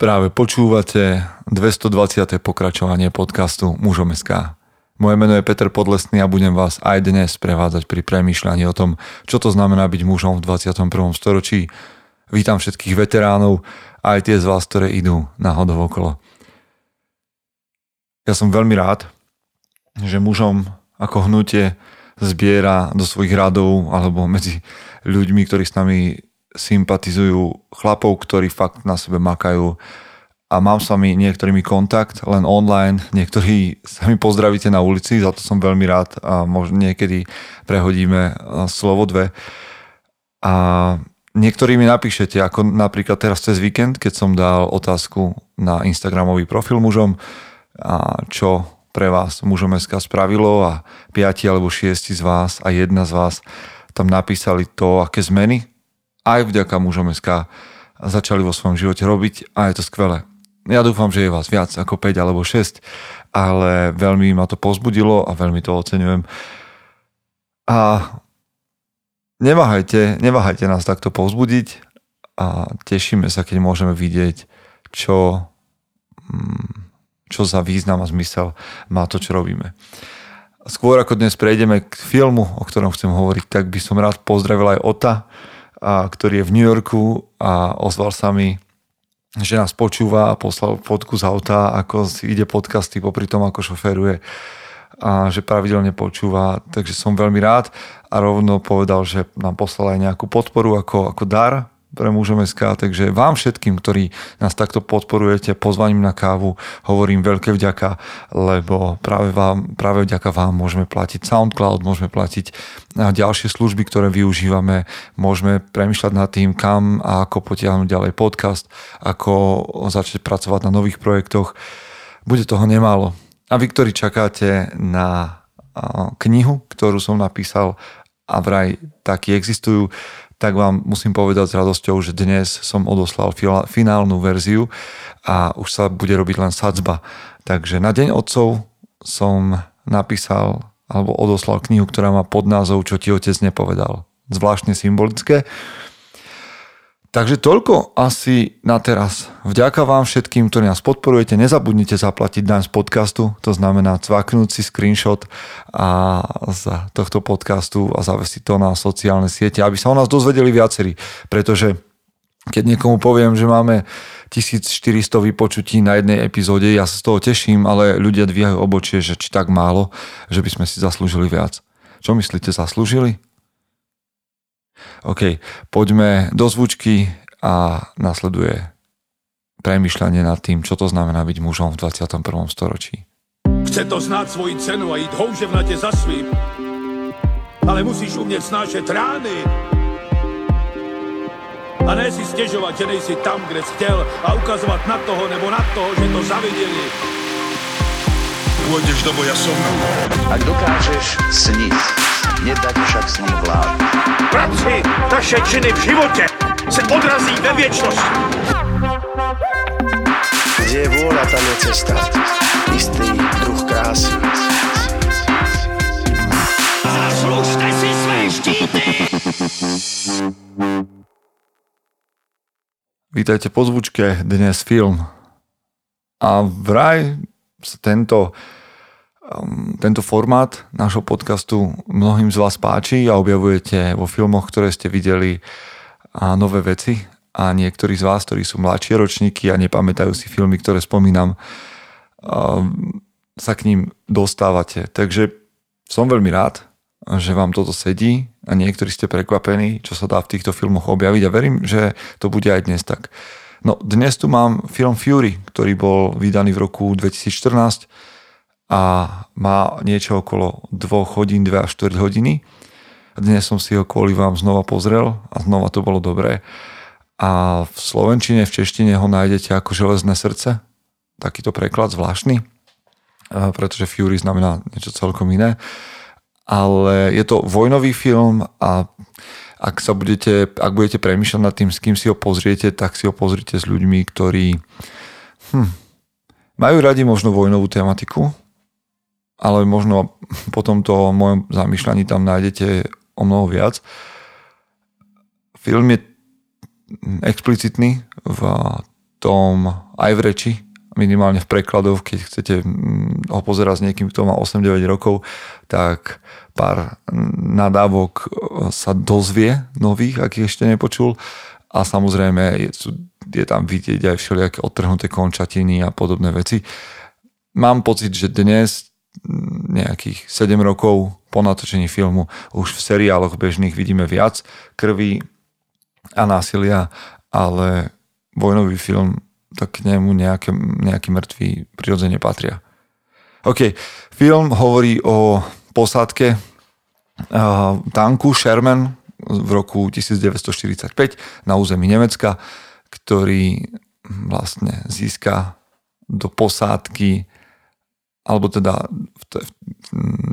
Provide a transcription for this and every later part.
Práve počúvate 220. pokračovanie podcastu Mužom SK. Moje meno je Peter Podlesný a budem vás aj dnes prevádzať pri premýšľaní o tom, čo to znamená byť mužom v 21. storočí. Vítam všetkých veteránov, aj tie z vás, ktoré idú náhodou okolo. Ja som veľmi rád, že mužom ako hnutie zbiera do svojich radov alebo medzi ľuďmi, ktorí s nami sympatizujú chlapov, ktorí fakt na sebe makajú a mám s vami niektorými kontakt, len online, niektorí sa mi pozdravíte na ulici, za to som veľmi rád a možno niekedy prehodíme slovo dve. A niektorí mi napíšete, ako napríklad teraz cez víkend, keď som dal otázku na Instagramový profil mužom, a čo pre vás mužom SK spravilo a piati alebo šiesti z vás a jedna z vás tam napísali to, aké zmeny aj vďaka mužom SK začali vo svojom živote robiť a je to skvelé. Ja dúfam, že je vás viac ako 5 alebo 6, ale veľmi ma to pozbudilo a veľmi to oceňujem. A neváhajte, neváhajte nás takto povzbudiť a tešíme sa, keď môžeme vidieť, čo, mm, čo za význam a zmysel má to, čo robíme. Skôr ako dnes prejdeme k filmu, o ktorom chcem hovoriť, tak by som rád pozdravil aj Ota, a, ktorý je v New Yorku a ozval sa mi, že nás počúva a poslal fotku z auta, ako si ide podcasty popri tom, ako šoferuje a že pravidelne počúva, takže som veľmi rád a rovno povedal, že nám poslal aj nejakú podporu ako, ako dar pre mužom SK, takže vám všetkým, ktorí nás takto podporujete pozvaním na kávu, hovorím veľké vďaka, lebo práve, vám, práve vďaka vám môžeme platiť SoundCloud, môžeme platiť ďalšie služby, ktoré využívame, môžeme premyšľať nad tým, kam a ako potiahnuť ďalej podcast, ako začať pracovať na nových projektoch. Bude toho nemálo. A vy, ktorí čakáte na knihu, ktorú som napísal a vraj taky existujú, tak vám musím povedať s radosťou, že dnes som odoslal finálnu verziu a už sa bude robiť len sadzba. Takže na Deň otcov som napísal alebo odoslal knihu, ktorá má pod názov Čo ti otec nepovedal. Zvláštne symbolické. Takže toľko asi na teraz. Vďaka vám všetkým, ktorí nás podporujete. Nezabudnite zaplatiť daň z podcastu, to znamená cvaknúť si screenshot a z tohto podcastu a zavesiť to na sociálne siete, aby sa o nás dozvedeli viacerí. Pretože keď niekomu poviem, že máme 1400 vypočutí na jednej epizóde, ja sa z toho teším, ale ľudia dvíhajú obočie, že či tak málo, že by sme si zaslúžili viac. Čo myslíte, zaslúžili? OK, poďme do zvučky a nasleduje premyšľanie nad tým, čo to znamená byť mužom v 21. storočí. Chce to znáť svoji cenu a ísť houževnate za svým. Ale musíš umieť snášať rány. A ne si stiežovať, že nejsi tam, kde si chcel a ukazovať na toho nebo na toho, že to zavideli. Pôjdeš do boja som. Ak dokážeš sniť, nedať však sní vlád. Práci taše činy v živote se odrazí ve viečnosti. Kde je vôľa, tam je cesta. Istý druh krásy. Zaslužte si své štíty! Vítajte po zvučke, dnes film. A vraj sa tento tento formát nášho podcastu mnohým z vás páči a objavujete vo filmoch, ktoré ste videli a nové veci a niektorí z vás, ktorí sú mladšie ročníky a nepamätajú si filmy, ktoré spomínam, um, sa k ním dostávate. Takže som veľmi rád, že vám toto sedí a niektorí ste prekvapení, čo sa dá v týchto filmoch objaviť a verím, že to bude aj dnes tak. No dnes tu mám film Fury, ktorý bol vydaný v roku 2014 a má niečo okolo 2 hodín, 2 až 4 hodiny. Dnes som si ho kvôli vám znova pozrel a znova to bolo dobré. A v slovenčine, v češtine ho nájdete ako železné srdce. Takýto preklad zvláštny, pretože Fury znamená niečo celkom iné. Ale je to vojnový film a ak, sa budete, ak budete premýšľať nad tým, s kým si ho pozriete, tak si ho pozrite s ľuďmi, ktorí hm, majú radi možno vojnovú tematiku, ale možno po tomto mojom zamýšľaní tam nájdete o mnoho viac. Film je explicitný v tom aj v reči, minimálne v prekladoch, keď chcete mm, ho pozerať s niekým, kto má 8-9 rokov, tak pár nadávok sa dozvie nových, akých ešte nepočul a samozrejme je, je tam vidieť aj všelijaké odtrhnuté končatiny a podobné veci. Mám pocit, že dnes nejakých 7 rokov po natočení filmu už v seriáloch bežných vidíme viac krvi a násilia, ale vojnový film tak k nemu nejaké, nejaký mŕtvý prirodzene patria. OK, film hovorí o posádke uh, tanku Sherman v roku 1945 na území Nemecka, ktorý vlastne získa do posádky alebo teda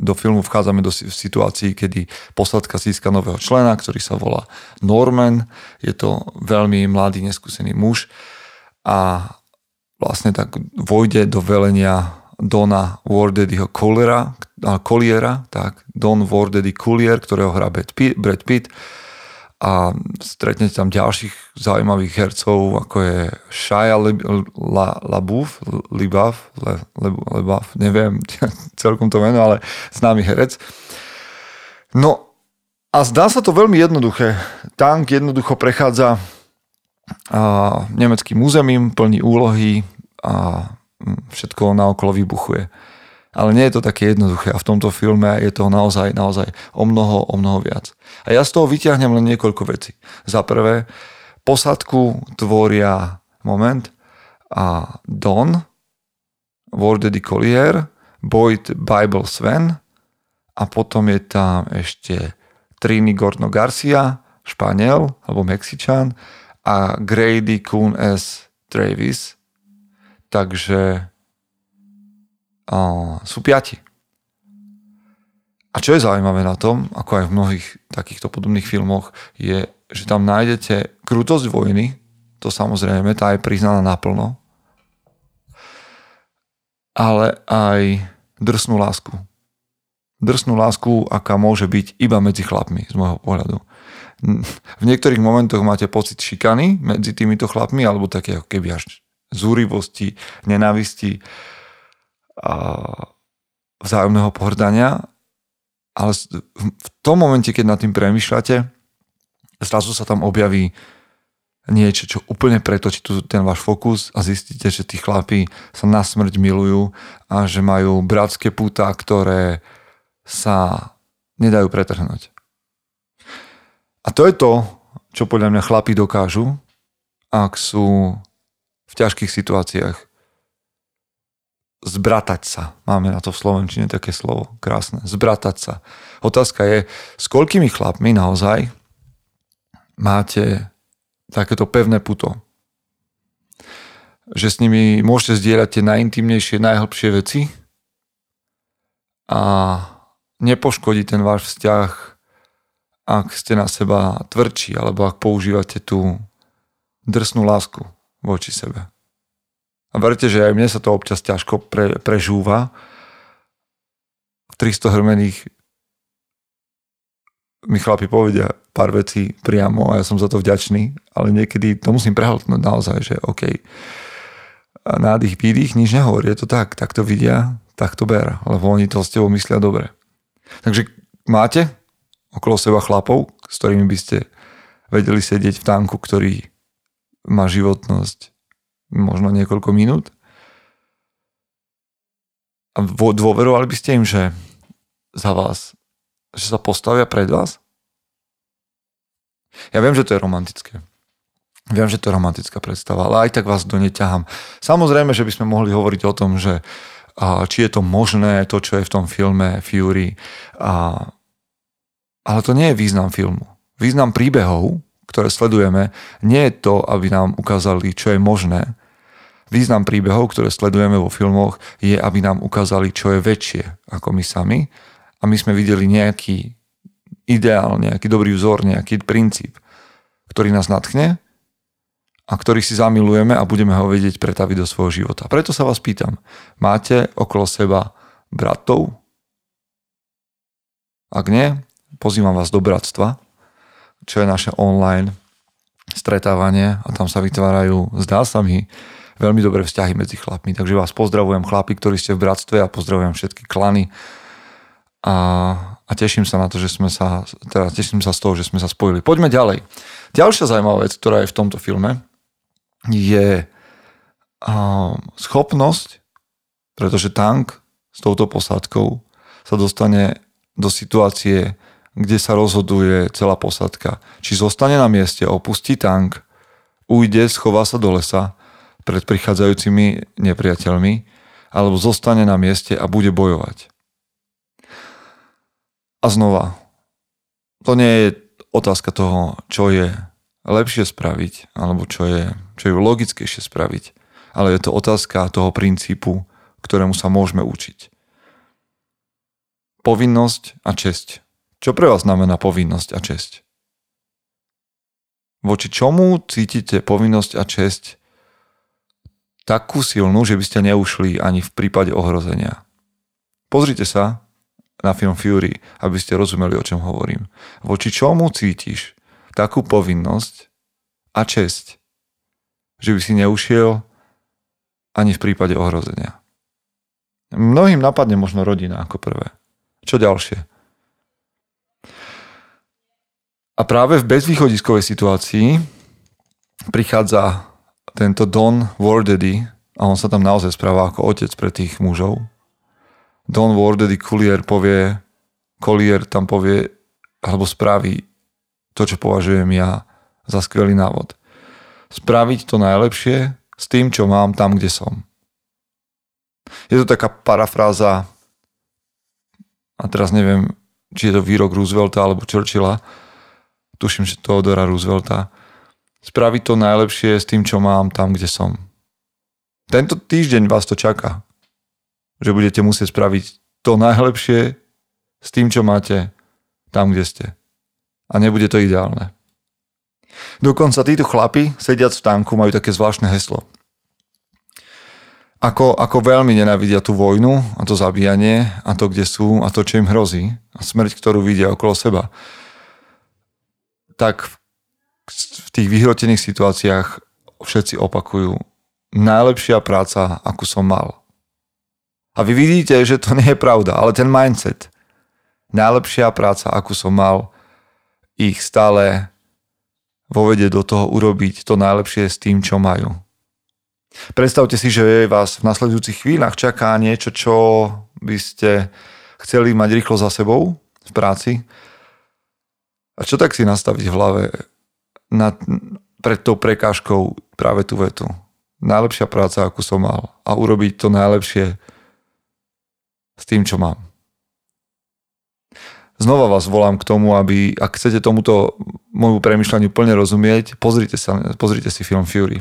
do filmu vchádzame do situácií, kedy posádka získa nového člena, ktorý sa volá Norman. Je to veľmi mladý, neskúsený muž a vlastne tak vojde do velenia Dona Wardeddyho Colliera, Colliera, tak, Don Wardeddy Collier, ktorého hrá Brad Pitt, Brad Pitt a stretnete tam ďalších zaujímavých hercov, ako je Shia LaBeouf, Libav, Le, Le, Lebav, neviem celkom to meno, ale známy herec. No a zdá sa to veľmi jednoduché. Tank jednoducho prechádza a, nemeckým územím, plní úlohy a všetko naokolo vybuchuje. Ale nie je to také jednoduché a v tomto filme je toho naozaj, naozaj o mnoho, o mnoho viac. A ja z toho vyťahnem len niekoľko vecí. Za prvé, posadku tvoria moment a Don, Wardedy Collier, Boyd Bible Sven a potom je tam ešte Trini Gorno Garcia, Španiel alebo Mexičan a Grady Kuhn S. Travis. Takže a, sú piati. A čo je zaujímavé na tom, ako aj v mnohých takýchto podobných filmoch, je, že tam nájdete krutosť vojny, to samozrejme, tá je priznaná naplno, ale aj drsnú lásku. Drsnú lásku, aká môže byť iba medzi chlapmi, z môjho pohľadu. V niektorých momentoch máte pocit šikany medzi týmito chlapmi, alebo také ako keby až zúrivosti, nenávisti vzájomného pohrdania, ale v tom momente, keď nad tým premyšľate, zrazu sa tam objaví niečo, čo úplne pretočí tu ten váš fokus a zistíte, že tí chlapí sa na smrť milujú a že majú bratské púta, ktoré sa nedajú pretrhnúť. A to je to, čo podľa mňa chlapí dokážu, ak sú v ťažkých situáciách. Zbratať sa. Máme na to v Slovenčine také slovo. Krásne. Zbratať sa. Otázka je, s koľkými chlapmi naozaj máte takéto pevné puto. Že s nimi môžete zdieľať tie najintimnejšie, najhlbšie veci a nepoškodí ten váš vzťah ak ste na seba tvrdší, alebo ak používate tú drsnú lásku voči sebe. A verte, že aj mne sa to občas ťažko pre, prežúva. V 300 hrmených mi chlapi povedia pár vecí priamo a ja som za to vďačný, ale niekedy to musím prehltnúť naozaj, že OK. Nádych, výdych, nič nehovorí, je to tak, tak to vidia, tak to ber, lebo oni to s tebou myslia dobre. Takže máte okolo seba chlapov, s ktorými by ste vedeli sedieť v tanku, ktorý má životnosť možno niekoľko minút. A dôverovali by ste im, že za vás, že sa postavia pred vás? Ja viem, že to je romantické. Viem, že to je romantická predstava, ale aj tak vás do nej ťahám. Samozrejme, že by sme mohli hovoriť o tom, že či je to možné, to, čo je v tom filme Fury, a ale to nie je význam filmu. Význam príbehov, ktoré sledujeme, nie je to, aby nám ukázali, čo je možné. Význam príbehov, ktoré sledujeme vo filmoch, je, aby nám ukázali, čo je väčšie ako my sami. A my sme videli nejaký ideál, nejaký dobrý vzor, nejaký princíp, ktorý nás natchne a ktorý si zamilujeme a budeme ho vedieť pretaviť do svojho života. Preto sa vás pýtam, máte okolo seba bratov? Ak nie, pozývam vás do bratstva, čo je naše online stretávanie a tam sa vytvárajú, zdá sa mi, veľmi dobré vzťahy medzi chlapmi. Takže vás pozdravujem chlapi, ktorí ste v bratstve a pozdravujem všetky klany. A, a teším sa na to, že sme sa, teda teším sa z toho, že sme sa spojili. Poďme ďalej. Ďalšia zaujímavá vec, ktorá je v tomto filme, je uh, schopnosť, pretože tank s touto posádkou sa dostane do situácie, kde sa rozhoduje celá posádka. Či zostane na mieste, opustí tank, ujde, schová sa do lesa pred prichádzajúcimi nepriateľmi, alebo zostane na mieste a bude bojovať. A znova, to nie je otázka toho, čo je lepšie spraviť, alebo čo je, čo je logickejšie spraviť, ale je to otázka toho princípu, ktorému sa môžeme učiť. Povinnosť a česť. Čo pre vás znamená povinnosť a česť? Voči čomu cítite povinnosť a česť takú silnú, že by ste neušli ani v prípade ohrozenia? Pozrite sa na film Fury, aby ste rozumeli, o čom hovorím. Voči čomu cítiš takú povinnosť a česť, že by si neušiel ani v prípade ohrozenia? Mnohým napadne možno rodina ako prvé. Čo ďalšie? A práve v bezvýchodiskovej situácii prichádza tento Don Wardedy a on sa tam naozaj správa ako otec pre tých mužov. Don Wardedy Collier povie, Collier tam povie, alebo spraví to, čo považujem ja za skvelý návod. Spraviť to najlepšie s tým, čo mám tam, kde som. Je to taká parafráza, a teraz neviem, či je to výrok Roosevelta alebo Churchilla, tuším, že Teodora Roosevelta, spraviť to najlepšie s tým, čo mám tam, kde som. Tento týždeň vás to čaká. Že budete musieť spraviť to najlepšie s tým, čo máte tam, kde ste. A nebude to ideálne. Dokonca títo chlapi, sediac v tanku, majú také zvláštne heslo. Ako, ako veľmi nenávidia tú vojnu a to zabíjanie a to, kde sú a to, čo im hrozí a smrť, ktorú vidia okolo seba tak v tých vyhrotených situáciách všetci opakujú najlepšia práca, akú som mal. A vy vidíte, že to nie je pravda, ale ten mindset, najlepšia práca, akú som mal, ich stále vovede do toho urobiť to najlepšie s tým, čo majú. Predstavte si, že vás v nasledujúcich chvíľach čaká niečo, čo by ste chceli mať rýchlo za sebou v práci a čo tak si nastaviť v hlave nad, pred tou prekážkou práve tú vetu? Najlepšia práca, akú som mal. A urobiť to najlepšie s tým, čo mám. Znova vás volám k tomu, aby, ak chcete tomuto môjmu premyšľaniu plne rozumieť, pozrite, sa, pozrite si film Fury.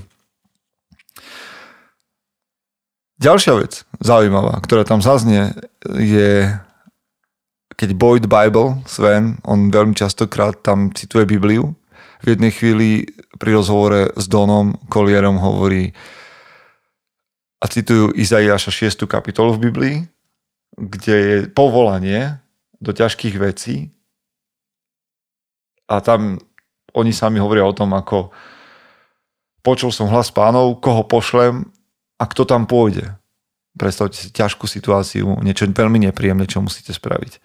Ďalšia vec zaujímavá, ktorá tam zaznie, je keď Boyd Bible, Sven, on veľmi častokrát tam cituje Bibliu. V jednej chvíli pri rozhovore s Donom Kolierom hovorí a citujú Izaiáša 6. kapitolu v Biblii, kde je povolanie do ťažkých vecí a tam oni sami hovoria o tom, ako počul som hlas pánov, koho pošlem a kto tam pôjde. Predstavte si ťažkú situáciu, niečo veľmi nepríjemné, čo musíte spraviť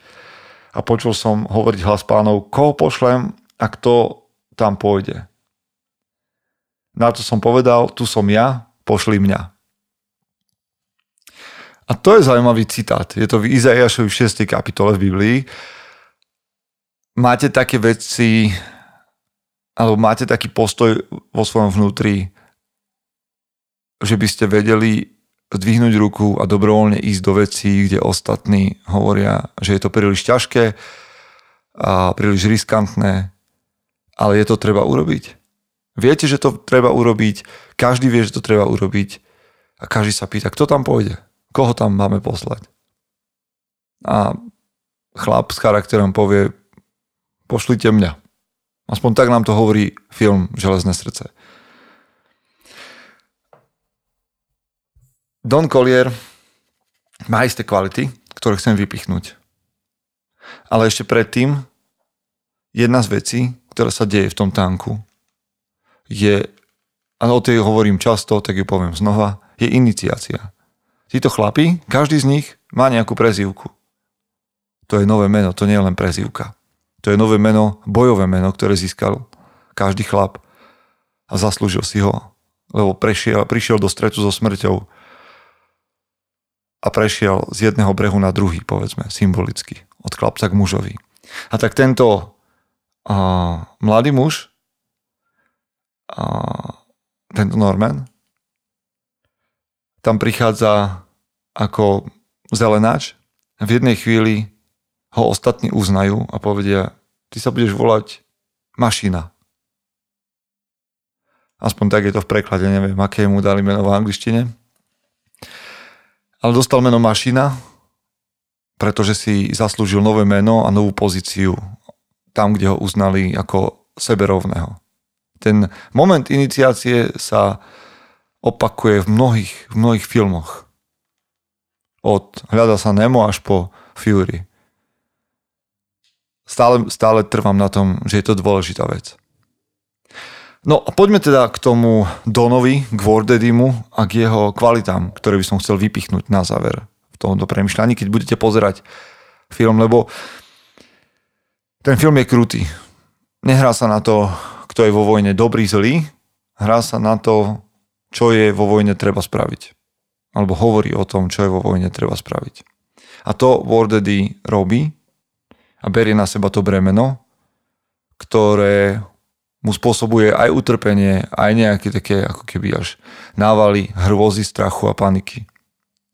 a počul som hovoriť hlas pánov, koho pošlem a kto tam pôjde. Na to som povedal, tu som ja, pošli mňa. A to je zaujímavý citát. Je to v Izaiášovi 6. kapitole v Biblii. Máte také veci, alebo máte taký postoj vo svojom vnútri, že by ste vedeli zdvihnúť ruku a dobrovoľne ísť do vecí, kde ostatní hovoria, že je to príliš ťažké a príliš riskantné, ale je to treba urobiť. Viete, že to treba urobiť, každý vie, že to treba urobiť a každý sa pýta, kto tam pôjde, koho tam máme poslať. A chlap s charakterom povie, pošlite mňa. Aspoň tak nám to hovorí film Železné srdce. Don Collier má isté kvality, ktoré chcem vypichnúť. Ale ešte predtým jedna z vecí, ktorá sa deje v tom tanku, je, a o tej hovorím často, tak ju poviem znova, je iniciácia. Títo chlapí, každý z nich má nejakú prezývku. To je nové meno, to nie je len prezývka. To je nové meno, bojové meno, ktoré získal každý chlap a zaslúžil si ho, lebo prešiel, prišiel do stretu so smrťou a prešiel z jedného brehu na druhý, povedzme, symbolicky, od chlapca k mužovi. A tak tento a, mladý muž, a, tento Norman, tam prichádza ako zelenáč. V jednej chvíli ho ostatní uznajú a povedia, ty sa budeš volať mašina. Aspoň tak je to v preklade, neviem, aké mu dali meno v angličtine. Ale dostal meno mašina, pretože si zaslúžil nové meno a novú pozíciu tam, kde ho uznali ako seberovného. Ten moment iniciácie sa opakuje v mnohých, v mnohých filmoch. Od Hľada sa Nemo až po Fury. Stále, stále trvám na tom, že je to dôležitá vec. No a poďme teda k tomu Donovi, k Wardedimu a k jeho kvalitám, ktoré by som chcel vypichnúť na záver v tomto premyšľaní, keď budete pozerať film, lebo ten film je krutý. Nehrá sa na to, kto je vo vojne dobrý, zlý, hrá sa na to, čo je vo vojne treba spraviť. Alebo hovorí o tom, čo je vo vojne treba spraviť. A to Wardedy robí a berie na seba to bremeno, ktoré mu spôsobuje aj utrpenie, aj nejaké také ako keby až návaly hrôzy, strachu a paniky.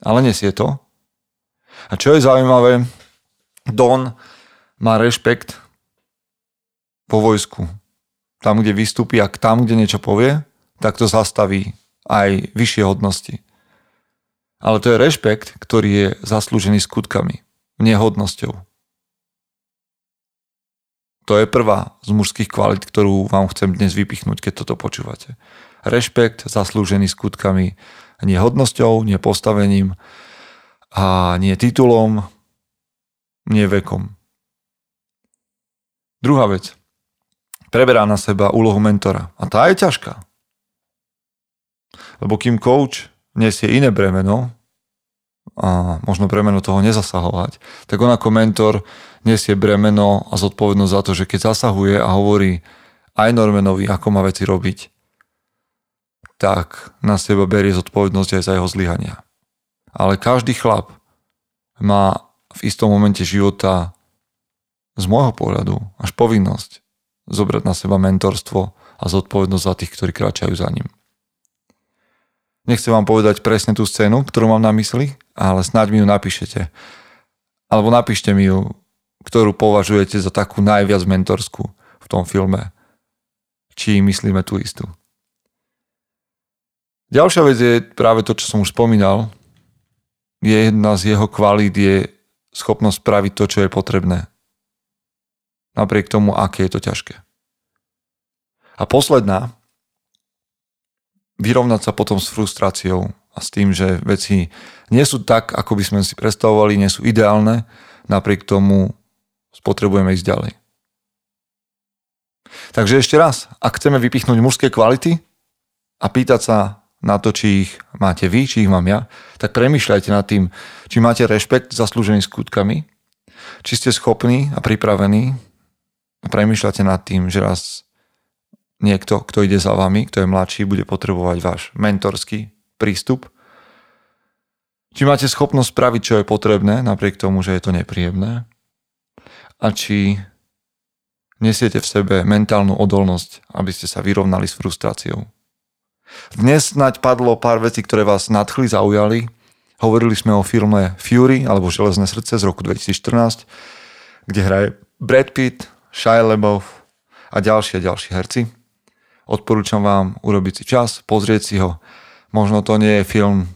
Ale nesie to. A čo je zaujímavé, Don má rešpekt po vojsku. Tam, kde vystúpi a tam, kde niečo povie, tak to zastaví aj vyššie hodnosti. Ale to je rešpekt, ktorý je zaslúžený skutkami, nie hodnosťou. To je prvá z mužských kvalit, ktorú vám chcem dnes vypichnúť, keď toto počúvate. Rešpekt zaslúžený skutkami, nie hodnosťou, nie postavením a nie titulom, nie vekom. Druhá vec. Preberá na seba úlohu mentora. A tá je ťažká. Lebo kým coach nesie iné bremeno, a možno bremeno toho nezasahovať, tak on ako mentor nesie bremeno a zodpovednosť za to, že keď zasahuje a hovorí aj Normanovi, ako má veci robiť, tak na seba berie zodpovednosť aj za jeho zlyhania. Ale každý chlap má v istom momente života z môjho pohľadu až povinnosť zobrať na seba mentorstvo a zodpovednosť za tých, ktorí kráčajú za ním. Nechcem vám povedať presne tú scénu, ktorú mám na mysli, ale snáď mi ju napíšete. Alebo napíšte mi ju, ktorú považujete za takú najviac mentorskú v tom filme. Či myslíme tú istú. Ďalšia vec je práve to, čo som už spomínal. Je jedna z jeho kvalít je schopnosť spraviť to, čo je potrebné. Napriek tomu, aké je to ťažké. A posledná, vyrovnať sa potom s frustráciou a s tým, že veci nie sú tak, ako by sme si predstavovali, nie sú ideálne, napriek tomu spotrebujeme ísť ďalej. Takže ešte raz, ak chceme vypichnúť mužské kvality a pýtať sa na to, či ich máte vy, či ich mám ja, tak premyšľajte nad tým, či máte rešpekt zaslúžený skutkami, či ste schopní a pripravení premyšľate nad tým, že raz niekto, kto ide za vami, kto je mladší, bude potrebovať váš mentorský prístup. Či máte schopnosť spraviť, čo je potrebné, napriek tomu, že je to nepríjemné. A či nesiete v sebe mentálnu odolnosť, aby ste sa vyrovnali s frustráciou. Dnes snáď padlo pár vecí, ktoré vás nadchli, zaujali. Hovorili sme o filme Fury, alebo Železné srdce z roku 2014, kde hraje Brad Pitt, Shia LaBeouf a ďalšie a ďalší herci. Odporúčam vám urobiť si čas, pozrieť si ho. Možno to nie je film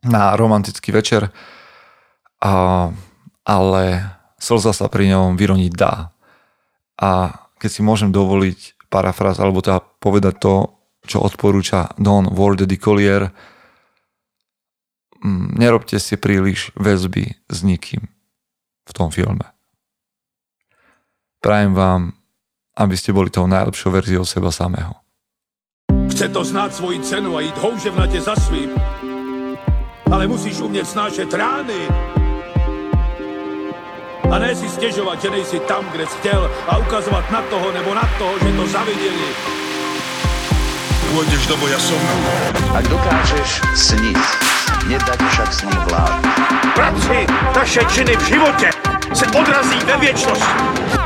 na romantický večer, a, ale slza sa pri ňom vyroniť dá. A keď si môžem dovoliť parafráz, alebo teda povedať to, čo odporúča Don Ward de Collier, mm, nerobte si príliš väzby s nikým v tom filme. Prajem vám aby ste boli tou najlepšou verziou seba samého. Chce to znáť svoji cenu a ísť houževnate za svým. Ale musíš umieť snášať rány. A ne si stežovať, že nejsi tam, kde si chcel a ukazovať na toho nebo na toho, že to zavideli. Pôjdeš do boja som. Ak dokážeš sniť, nedať však snom vlád. Práci taše činy v živote se odrazí ve věčnosti.